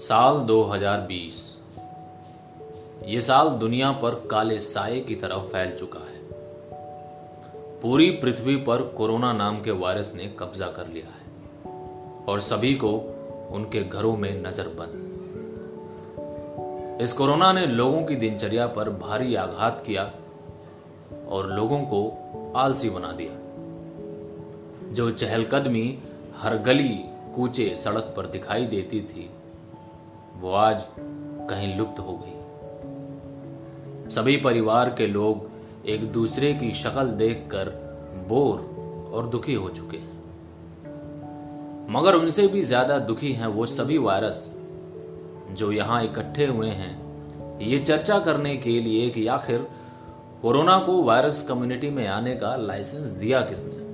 साल 2020 ये साल दुनिया पर काले साए की तरह फैल चुका है। पूरी पृथ्वी पर कोरोना नाम के वायरस ने कब्जा कर लिया है और सभी को उनके घरों में नज़र बंद। इस कोरोना ने लोगों की दिनचर्या पर भारी आघात किया और लोगों को आलसी बना दिया। जो चहलकदमी हर गली कूचे सड़क पर दिखाई देती थी वो आज कहीं लुप्त हो गई। सभी परिवार के लोग एक दूसरे की शक्ल देखकर बोर और दुखी हो चुके हैं। मगर उनसे भी ज़्यादा दुखी हैं वो सभी वायरस जो यहाँ इकट्ठे हुए हैं। ये चर्चा करने के लिए कि आखिर कोरोना को वायरस कम्युनिटी में आने का लाइसेंस दिया किसने?